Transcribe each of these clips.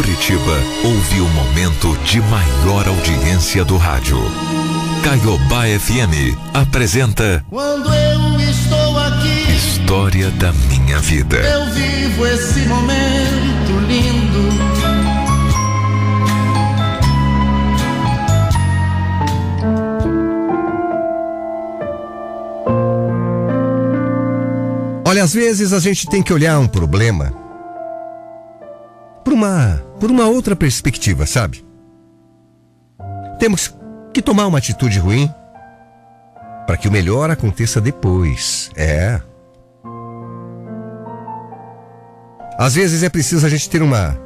Curitiba ouve o momento de maior audiência do rádio. Caiobá FM apresenta Quando eu estou aqui, História da Minha Vida. eu vivo esse momento lindo. Olha, às vezes a gente tem que olhar um problema por uma, por uma outra perspectiva, sabe? Temos que tomar uma atitude ruim para que o melhor aconteça depois. É. Às vezes é preciso a gente ter uma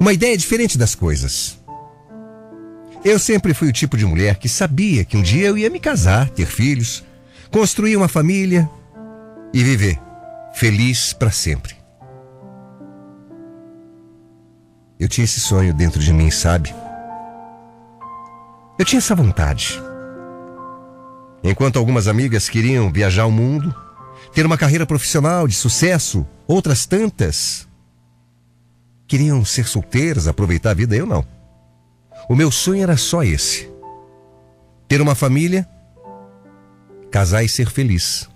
uma ideia diferente das coisas. Eu sempre fui o tipo de mulher que sabia que um dia eu ia me casar, ter filhos, construir uma família e viver feliz para sempre. Eu tinha esse sonho dentro de mim, sabe? Eu tinha essa vontade. Enquanto algumas amigas queriam viajar o mundo, ter uma carreira profissional de sucesso, outras tantas queriam ser solteiras, aproveitar a vida, eu não. O meu sonho era só esse: ter uma família, casar e ser feliz.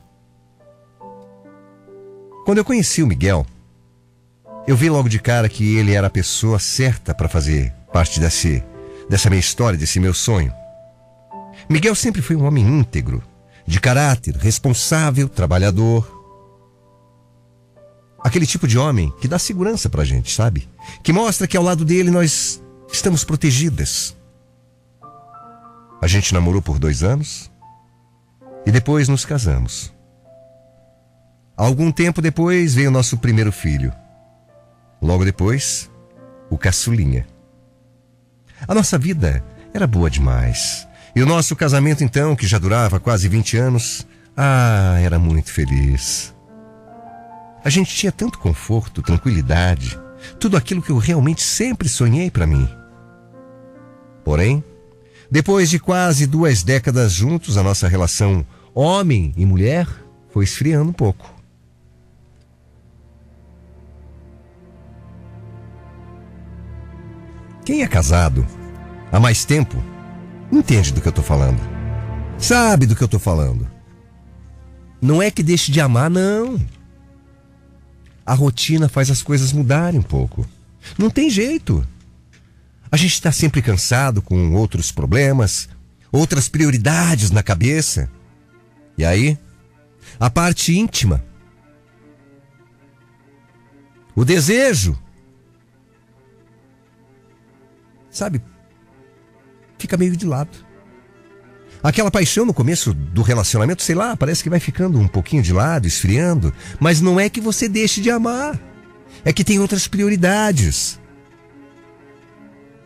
Quando eu conheci o Miguel, eu vi logo de cara que ele era a pessoa certa para fazer parte desse, dessa minha história, desse meu sonho. Miguel sempre foi um homem íntegro, de caráter, responsável, trabalhador. Aquele tipo de homem que dá segurança pra gente, sabe? Que mostra que ao lado dele nós estamos protegidas. A gente namorou por dois anos e depois nos casamos. Algum tempo depois veio nosso primeiro filho. Logo depois, o caçulinha. A nossa vida era boa demais. E o nosso casamento, então, que já durava quase 20 anos, ah, era muito feliz. A gente tinha tanto conforto, tranquilidade, tudo aquilo que eu realmente sempre sonhei para mim. Porém, depois de quase duas décadas juntos, a nossa relação homem e mulher foi esfriando um pouco. Quem é casado há mais tempo entende do que eu tô falando. Sabe do que eu tô falando. Não é que deixe de amar, não. A rotina faz as coisas mudarem um pouco. Não tem jeito. A gente está sempre cansado com outros problemas, outras prioridades na cabeça. E aí, a parte íntima, o desejo, sabe, fica meio de lado. Aquela paixão no começo do relacionamento, sei lá, parece que vai ficando um pouquinho de lado, esfriando, mas não é que você deixe de amar. É que tem outras prioridades.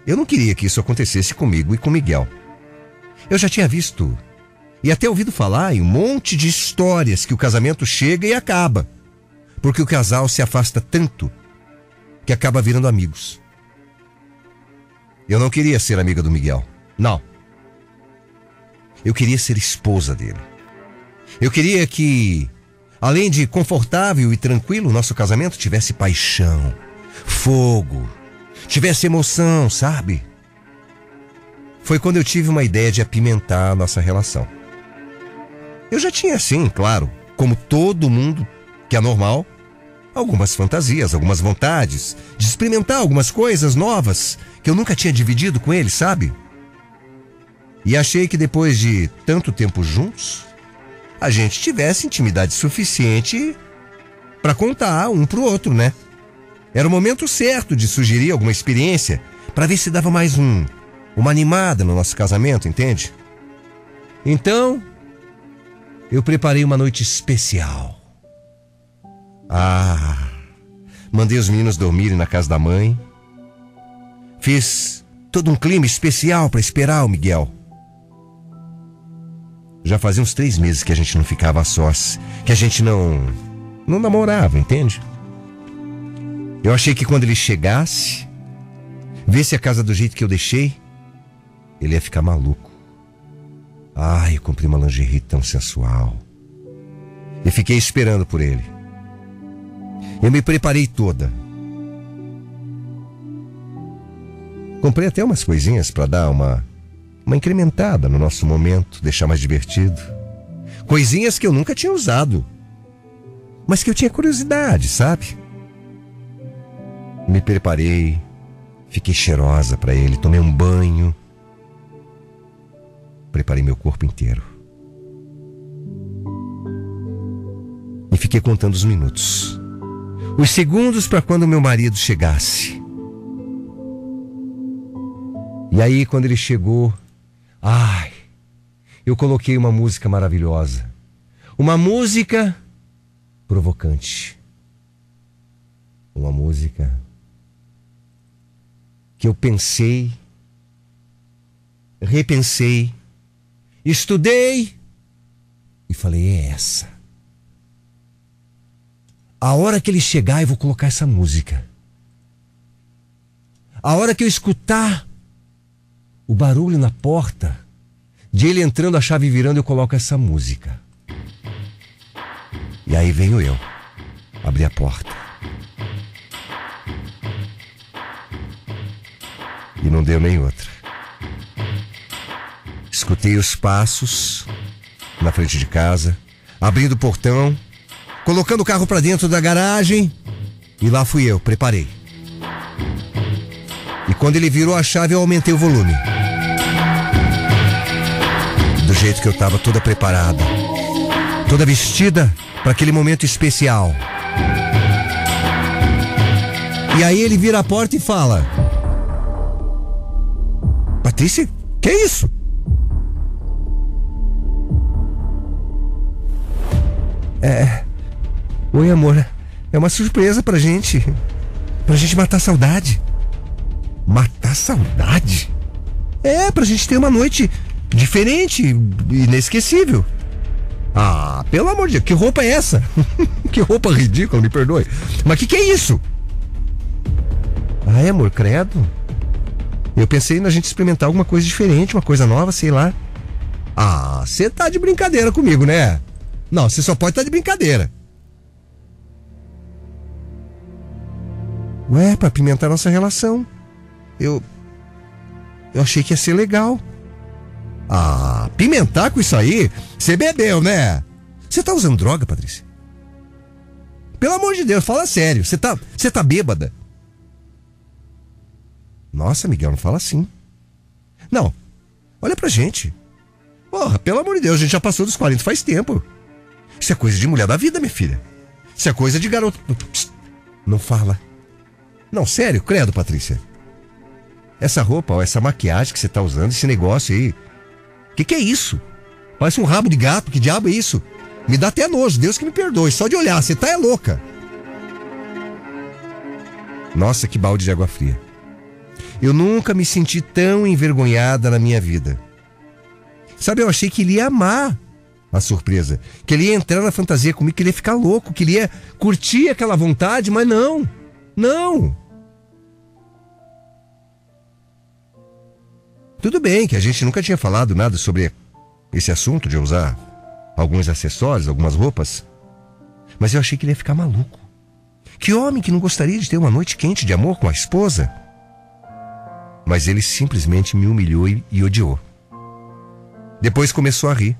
Eu não queria que isso acontecesse comigo e com Miguel. Eu já tinha visto e até ouvido falar em um monte de histórias que o casamento chega e acaba, porque o casal se afasta tanto que acaba virando amigos. Eu não queria ser amiga do Miguel. Não. Eu queria ser esposa dele. Eu queria que, além de confortável e tranquilo, nosso casamento tivesse paixão, fogo, tivesse emoção, sabe? Foi quando eu tive uma ideia de apimentar a nossa relação. Eu já tinha, sim, claro, como todo mundo que é normal, algumas fantasias, algumas vontades de experimentar algumas coisas novas que eu nunca tinha dividido com ele, sabe? E achei que depois de tanto tempo juntos, a gente tivesse intimidade suficiente para contar um pro outro, né? Era o momento certo de sugerir alguma experiência para ver se dava mais um uma animada no nosso casamento, entende? Então, eu preparei uma noite especial. Ah, mandei os meninos dormirem na casa da mãe. Fiz todo um clima especial para esperar o Miguel. Já fazia uns três meses que a gente não ficava a sós, que a gente não. não namorava, entende? Eu achei que quando ele chegasse, visse a casa do jeito que eu deixei, ele ia ficar maluco. Ai, eu comprei uma lingerie tão sensual. E fiquei esperando por ele. Eu me preparei toda. Comprei até umas coisinhas para dar uma uma incrementada no nosso momento, deixar mais divertido. Coisinhas que eu nunca tinha usado, mas que eu tinha curiosidade, sabe? Me preparei, fiquei cheirosa para ele, tomei um banho, preparei meu corpo inteiro. E fiquei contando os minutos. Os segundos para quando meu marido chegasse. E aí, quando ele chegou, ai, eu coloquei uma música maravilhosa. Uma música provocante. Uma música que eu pensei, repensei, estudei e falei: é essa. A hora que ele chegar, eu vou colocar essa música. A hora que eu escutar o barulho na porta, de ele entrando, a chave virando, eu coloco essa música. E aí venho eu, abrir a porta. E não deu nem outra. Escutei os passos na frente de casa, abrindo o portão, colocando o carro para dentro da garagem. E lá fui eu, preparei. E quando ele virou a chave, eu aumentei o volume. Do jeito que eu estava toda preparada, toda vestida para aquele momento especial. E aí ele vira a porta e fala: Patrícia, que é isso? É. Oi, amor. É uma surpresa pra gente. Pra gente matar saudade. Matar saudade? É, pra gente ter uma noite diferente, inesquecível. Ah, pelo amor de Deus, que roupa é essa? que roupa ridícula, me perdoe. Mas que que é isso? É, amor, credo. Eu pensei na gente experimentar alguma coisa diferente, uma coisa nova, sei lá. Ah, você tá de brincadeira comigo, né? Não, você só pode estar tá de brincadeira. Ué, pra pimentar nossa relação. Eu. Eu achei que ia ser legal. Ah, pimentar com isso aí? Você bebeu, né? Você tá usando droga, Patrícia? Pelo amor de Deus, fala sério. Você tá, você tá bêbada? Nossa, Miguel, não fala assim. Não. Olha pra gente. Porra, pelo amor de Deus, a gente já passou dos 40 faz tempo. Isso é coisa de mulher da vida, minha filha. Isso é coisa de garoto. Psst, não fala. Não, sério, credo, Patrícia. Essa roupa, ó, essa maquiagem que você tá usando, esse negócio aí. O que, que é isso? Parece um rabo de gato, que diabo é isso? Me dá até nojo, Deus que me perdoe, só de olhar, você tá é louca. Nossa, que balde de água fria. Eu nunca me senti tão envergonhada na minha vida. Sabe, eu achei que ele ia amar a surpresa. Que ele ia entrar na fantasia comigo, que ele ia ficar louco, que ele ia curtir aquela vontade, mas não. Não. Tudo bem que a gente nunca tinha falado nada sobre esse assunto de usar alguns acessórios, algumas roupas. Mas eu achei que ele ia ficar maluco. Que homem que não gostaria de ter uma noite quente de amor com a esposa? Mas ele simplesmente me humilhou e, e odiou. Depois começou a rir.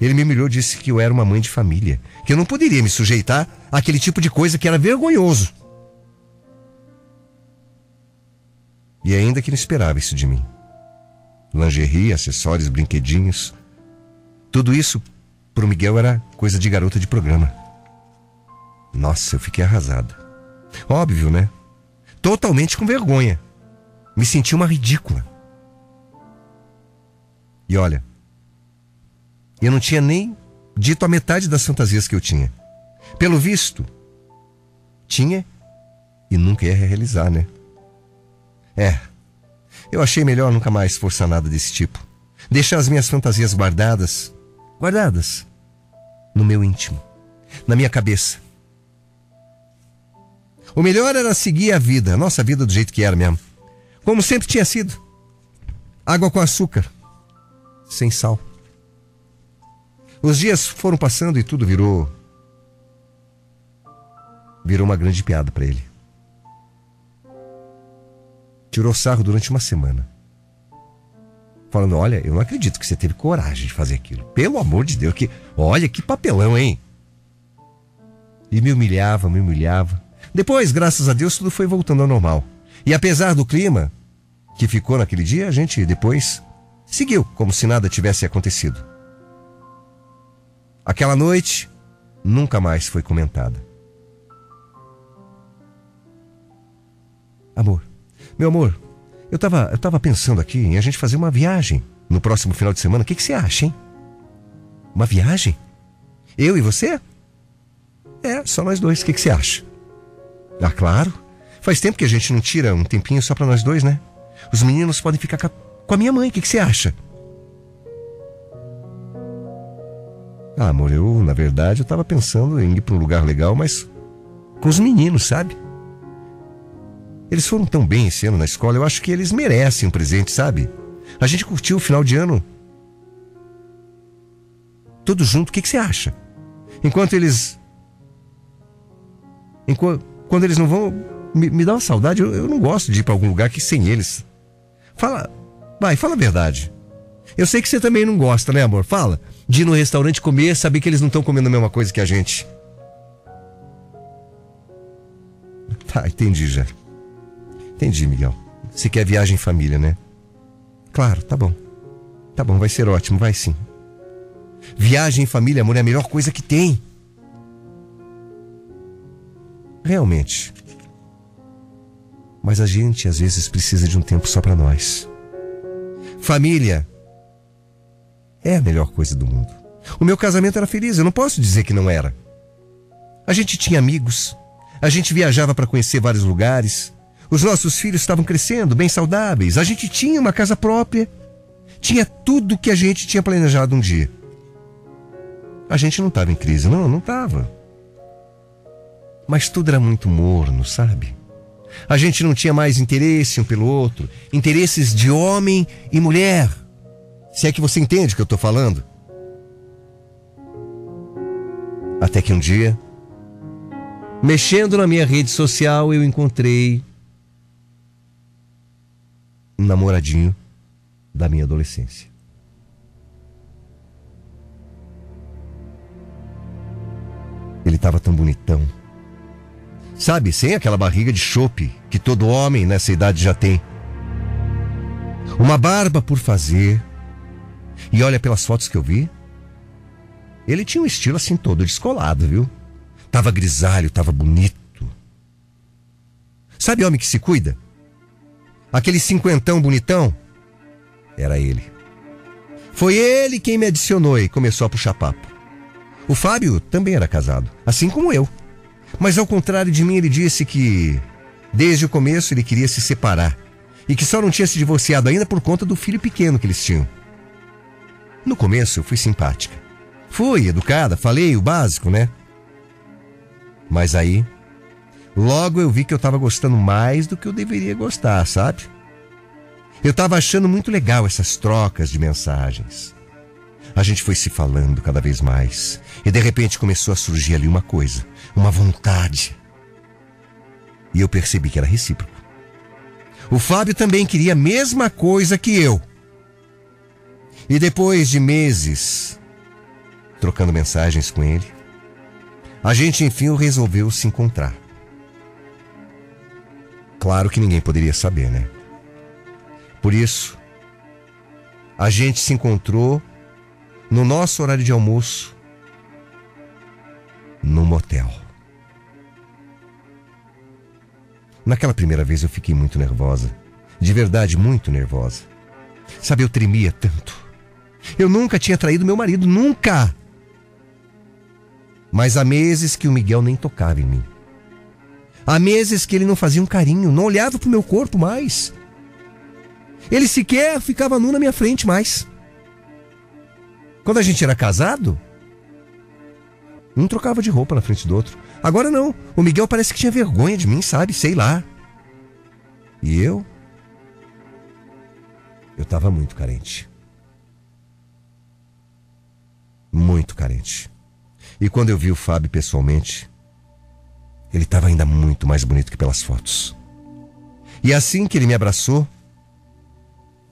Ele me humilhou e disse que eu era uma mãe de família, que eu não poderia me sujeitar àquele tipo de coisa que era vergonhoso. E ainda que não esperava isso de mim. Lingerie, acessórios, brinquedinhos. Tudo isso pro Miguel era coisa de garota de programa. Nossa, eu fiquei arrasado. Óbvio, né? totalmente com vergonha. Me senti uma ridícula. E olha, eu não tinha nem dito a metade das fantasias que eu tinha. Pelo visto, tinha e nunca ia realizar, né? É, eu achei melhor nunca mais forçar nada desse tipo. Deixar as minhas fantasias guardadas, guardadas no meu íntimo, na minha cabeça. O melhor era seguir a vida, a nossa vida do jeito que era mesmo. Como sempre tinha sido. Água com açúcar, sem sal. Os dias foram passando e tudo virou. Virou uma grande piada para ele. Tirou sarro durante uma semana. Falando, olha, eu não acredito que você teve coragem de fazer aquilo. Pelo amor de Deus, que olha que papelão, hein? E me humilhava, me humilhava. Depois, graças a Deus, tudo foi voltando ao normal. E apesar do clima que ficou naquele dia, a gente depois seguiu como se nada tivesse acontecido. Aquela noite nunca mais foi comentada. Amor, meu amor, eu tava, eu tava pensando aqui em a gente fazer uma viagem no próximo final de semana. O que, que você acha, hein? Uma viagem? Eu e você? É, só nós dois. O que, que você acha? Ah, claro. Faz tempo que a gente não tira um tempinho só para nós dois, né? Os meninos podem ficar com a minha mãe. O que, que você acha? Ah, amor, eu, na verdade, eu tava pensando em ir para um lugar legal, mas com os meninos, sabe? Eles foram tão bem esse ano na escola, eu acho que eles merecem um presente, sabe? A gente curtiu o final de ano. Tudo junto, o que, que você acha? Enquanto eles. Enquanto, quando eles não vão. Me, me dá uma saudade, eu, eu não gosto de ir para algum lugar que sem eles. Fala. Vai, fala a verdade. Eu sei que você também não gosta, né, amor? Fala. De ir no restaurante comer, saber que eles não estão comendo a mesma coisa que a gente. Tá, entendi já. Entendi, Miguel. Você quer viagem em família, né? Claro, tá bom. Tá bom, vai ser ótimo, vai sim. Viagem em família, amor, é a melhor coisa que tem. Realmente. Mas a gente às vezes precisa de um tempo só para nós. Família é a melhor coisa do mundo. O meu casamento era feliz, eu não posso dizer que não era. A gente tinha amigos, a gente viajava para conhecer vários lugares, os nossos filhos estavam crescendo, bem saudáveis. A gente tinha uma casa própria. Tinha tudo que a gente tinha planejado um dia. A gente não estava em crise, não, não estava. Mas tudo era muito morno, sabe? A gente não tinha mais interesse um pelo outro, interesses de homem e mulher. Se é que você entende o que eu estou falando. Até que um dia, mexendo na minha rede social, eu encontrei namoradinho da minha adolescência. Ele estava tão bonitão. Sabe, sem aquela barriga de chope que todo homem nessa idade já tem. Uma barba por fazer. E olha pelas fotos que eu vi. Ele tinha um estilo assim todo descolado, viu? Tava grisalho, tava bonito. Sabe homem que se cuida? Aquele cinquentão bonitão, era ele. Foi ele quem me adicionou e começou a puxar papo. O Fábio também era casado, assim como eu. Mas ao contrário de mim, ele disse que desde o começo ele queria se separar e que só não tinha se divorciado ainda por conta do filho pequeno que eles tinham. No começo eu fui simpática. Fui educada, falei o básico, né? Mas aí Logo eu vi que eu estava gostando mais do que eu deveria gostar, sabe? Eu estava achando muito legal essas trocas de mensagens. A gente foi se falando cada vez mais. E de repente começou a surgir ali uma coisa, uma vontade. E eu percebi que era recíproco. O Fábio também queria a mesma coisa que eu. E depois de meses trocando mensagens com ele, a gente enfim resolveu se encontrar. Claro que ninguém poderia saber, né? Por isso, a gente se encontrou no nosso horário de almoço no motel. Naquela primeira vez eu fiquei muito nervosa. De verdade, muito nervosa. Sabe, eu tremia tanto. Eu nunca tinha traído meu marido, nunca! Mas há meses que o Miguel nem tocava em mim. Há meses que ele não fazia um carinho, não olhava pro meu corpo mais. Ele sequer ficava nu na minha frente mais. Quando a gente era casado, um trocava de roupa na frente do outro. Agora não. O Miguel parece que tinha vergonha de mim, sabe? Sei lá. E eu? Eu estava muito carente. Muito carente. E quando eu vi o Fábio pessoalmente, ele estava ainda muito mais bonito que pelas fotos. E assim que ele me abraçou,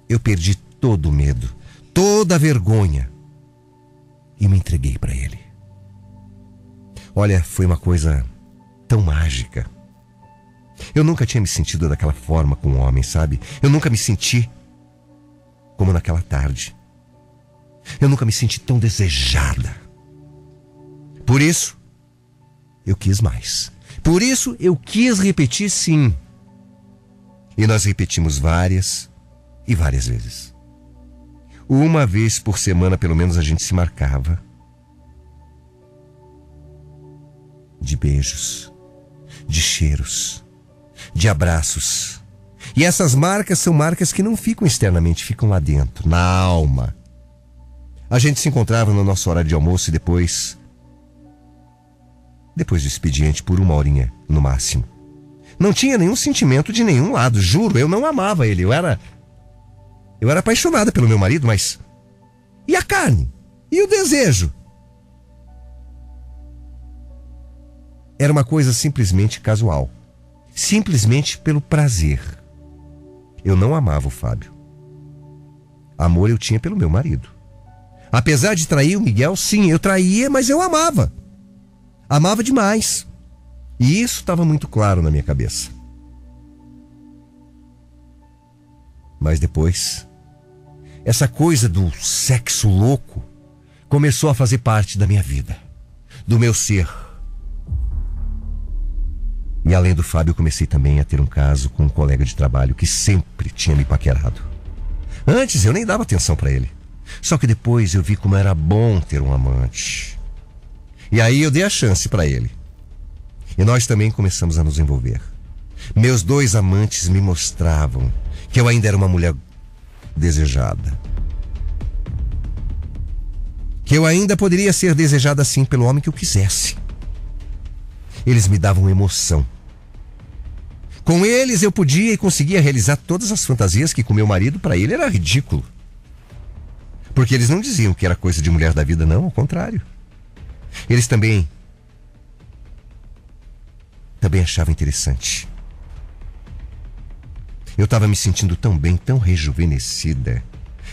eu perdi todo o medo, toda a vergonha e me entreguei para ele. Olha, foi uma coisa tão mágica. Eu nunca tinha me sentido daquela forma com um homem, sabe? Eu nunca me senti como naquela tarde. Eu nunca me senti tão desejada. Por isso, eu quis mais. Por isso, eu quis repetir sim. E nós repetimos várias e várias vezes. Uma vez por semana, pelo menos, a gente se marcava. De beijos, de cheiros, de abraços. E essas marcas são marcas que não ficam externamente, ficam lá dentro, na alma. A gente se encontrava no nosso horário de almoço e depois. Depois do expediente, por uma horinha, no máximo. Não tinha nenhum sentimento de nenhum lado, juro, eu não amava ele. Eu era eu era apaixonada pelo meu marido, mas. E a carne? E o desejo? Era uma coisa simplesmente casual. Simplesmente pelo prazer. Eu não amava o Fábio. Amor eu tinha pelo meu marido. Apesar de trair o Miguel, sim, eu traía, mas eu amava. Amava demais. E isso estava muito claro na minha cabeça. Mas depois essa coisa do sexo louco começou a fazer parte da minha vida, do meu ser. E além do Fábio, comecei também a ter um caso com um colega de trabalho que sempre tinha me paquerado. Antes eu nem dava atenção para ele. Só que depois eu vi como era bom ter um amante. E aí eu dei a chance para ele. E nós também começamos a nos envolver. Meus dois amantes me mostravam que eu ainda era uma mulher desejada. Que eu ainda poderia ser desejada assim pelo homem que eu quisesse. Eles me davam emoção. Com eles eu podia e conseguia realizar todas as fantasias que com meu marido para ele era ridículo. Porque eles não diziam que era coisa de mulher da vida, não, ao contrário. Eles também também achavam interessante. Eu estava me sentindo tão bem, tão rejuvenescida,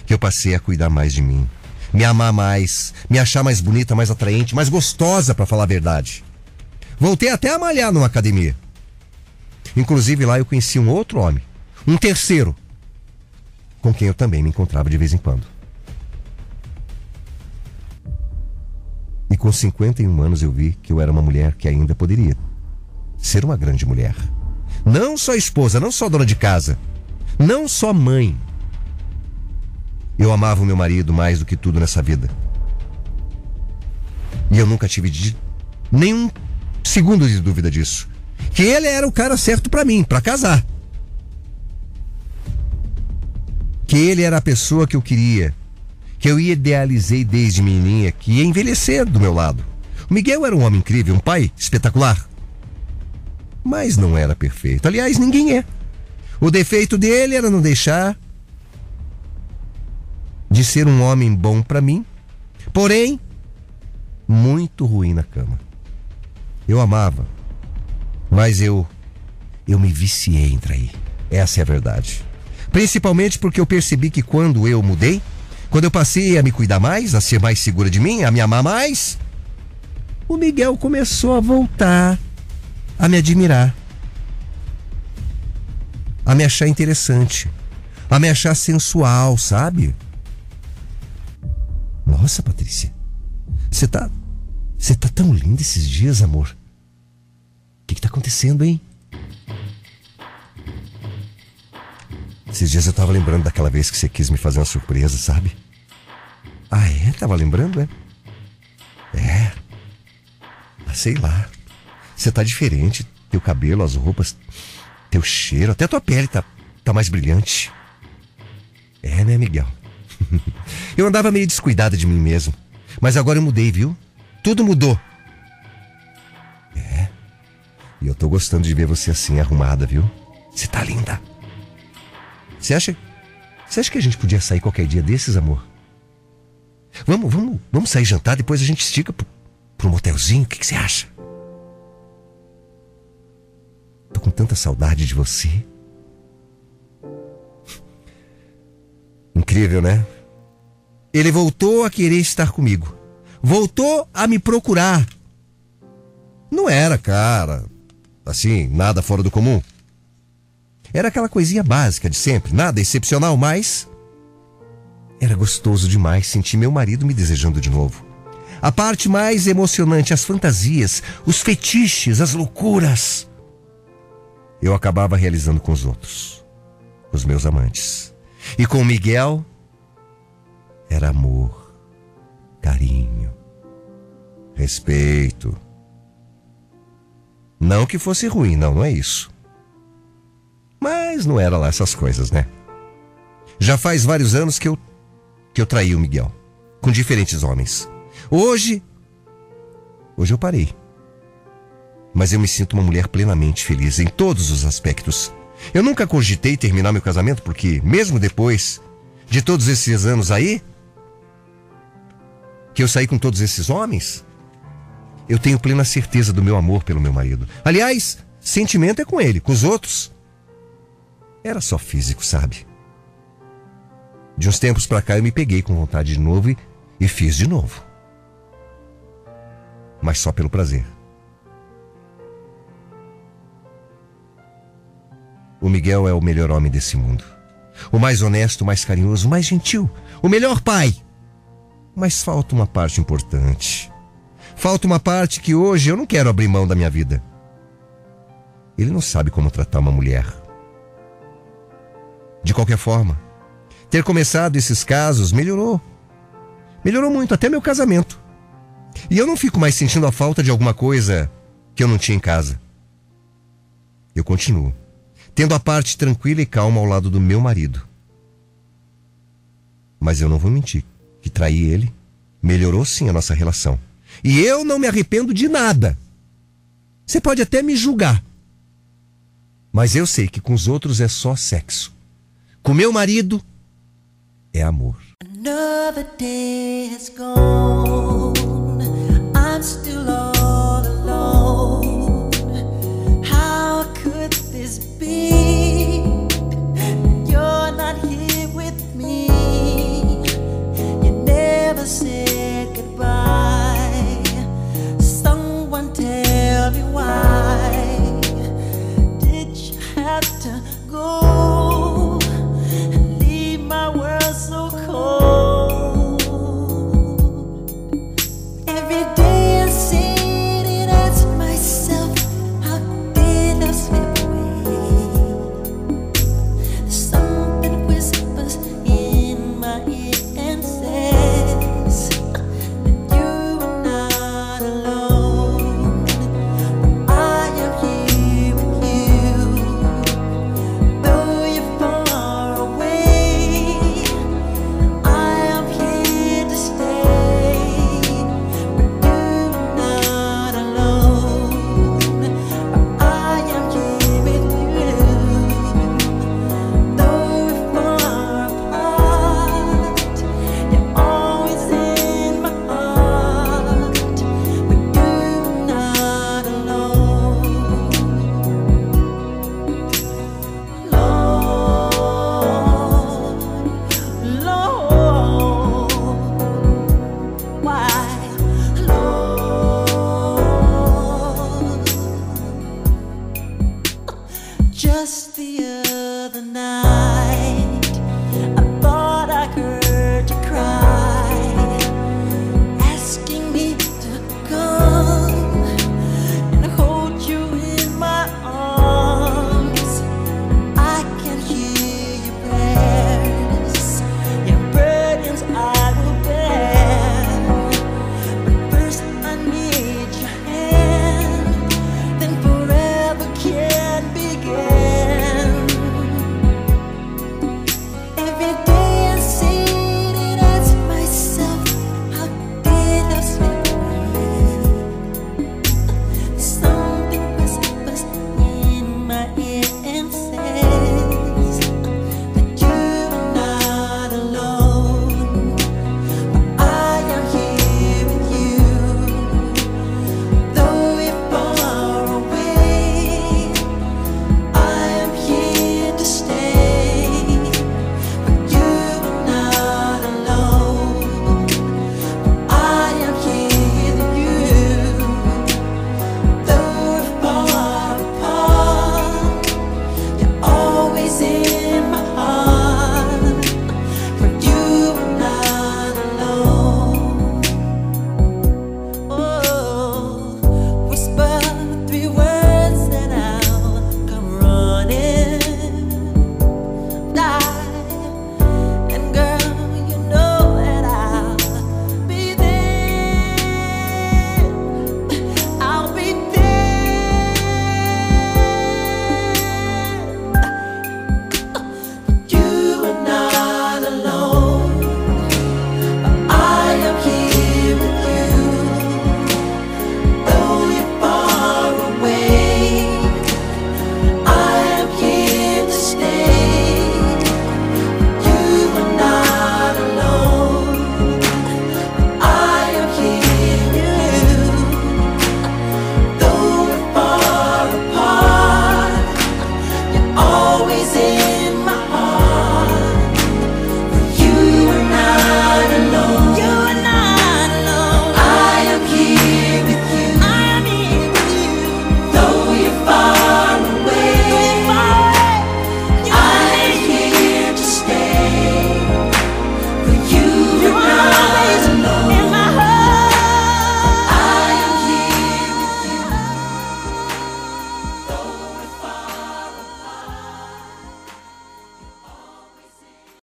que eu passei a cuidar mais de mim. Me amar mais, me achar mais bonita, mais atraente, mais gostosa, para falar a verdade. Voltei até a malhar numa academia. Inclusive lá eu conheci um outro homem, um terceiro, com quem eu também me encontrava de vez em quando. Com 51 anos eu vi que eu era uma mulher que ainda poderia ser uma grande mulher. Não só esposa, não só dona de casa, não só mãe. Eu amava o meu marido mais do que tudo nessa vida. E eu nunca tive de nenhum segundo de dúvida disso. Que ele era o cara certo para mim, para casar. Que ele era a pessoa que eu queria, que eu idealizei desde menininha, que ia envelhecer do meu lado. O Miguel era um homem incrível, um pai espetacular mas não era perfeito. Aliás, ninguém é. O defeito dele era não deixar de ser um homem bom para mim, porém muito ruim na cama. Eu amava, mas eu eu me viciei em trair. Essa é a verdade. Principalmente porque eu percebi que quando eu mudei, quando eu passei a me cuidar mais, a ser mais segura de mim, a me amar mais, o Miguel começou a voltar a me admirar, a me achar interessante, a me achar sensual, sabe? Nossa, Patrícia, você tá. Você tá tão linda esses dias, amor. O que, que tá acontecendo, hein? Esses dias eu tava lembrando daquela vez que você quis me fazer uma surpresa, sabe? Ah, é? Tava lembrando, é? É. Ah, sei lá. Você tá diferente. Teu cabelo, as roupas, teu cheiro, até tua pele tá, tá mais brilhante. É, né, Miguel? eu andava meio descuidada de mim mesmo. Mas agora eu mudei, viu? Tudo mudou. É. E eu tô gostando de ver você assim, arrumada, viu? Você tá linda. Você acha, você acha que a gente podia sair qualquer dia desses, amor? Vamos, vamos, vamos sair jantar, depois a gente estica pro, pro motelzinho, o que, que você acha? Tô com tanta saudade de você. Incrível, né? Ele voltou a querer estar comigo. Voltou a me procurar. Não era, cara. Assim, nada fora do comum. Era aquela coisinha básica de sempre, nada excepcional, mas era gostoso demais sentir meu marido me desejando de novo. A parte mais emocionante, as fantasias, os fetiches, as loucuras. Eu acabava realizando com os outros, os meus amantes. E com o Miguel, era amor, carinho, respeito. Não que fosse ruim, não, não é isso. Mas não era lá essas coisas, né? Já faz vários anos que eu que eu traí o Miguel com diferentes homens. Hoje hoje eu parei. Mas eu me sinto uma mulher plenamente feliz em todos os aspectos. Eu nunca cogitei terminar meu casamento porque mesmo depois de todos esses anos aí, que eu saí com todos esses homens, eu tenho plena certeza do meu amor pelo meu marido. Aliás, sentimento é com ele, com os outros. Era só físico, sabe? De uns tempos para cá eu me peguei com vontade de novo e, e fiz de novo. Mas só pelo prazer. O Miguel é o melhor homem desse mundo. O mais honesto, o mais carinhoso, o mais gentil, o melhor pai. Mas falta uma parte importante. Falta uma parte que hoje eu não quero abrir mão da minha vida. Ele não sabe como tratar uma mulher. De qualquer forma, ter começado esses casos melhorou. Melhorou muito, até meu casamento. E eu não fico mais sentindo a falta de alguma coisa que eu não tinha em casa. Eu continuo, tendo a parte tranquila e calma ao lado do meu marido. Mas eu não vou mentir que traí ele, melhorou sim a nossa relação. E eu não me arrependo de nada. Você pode até me julgar. Mas eu sei que com os outros é só sexo. Com meu marido é amor. Another day has gone. I'm still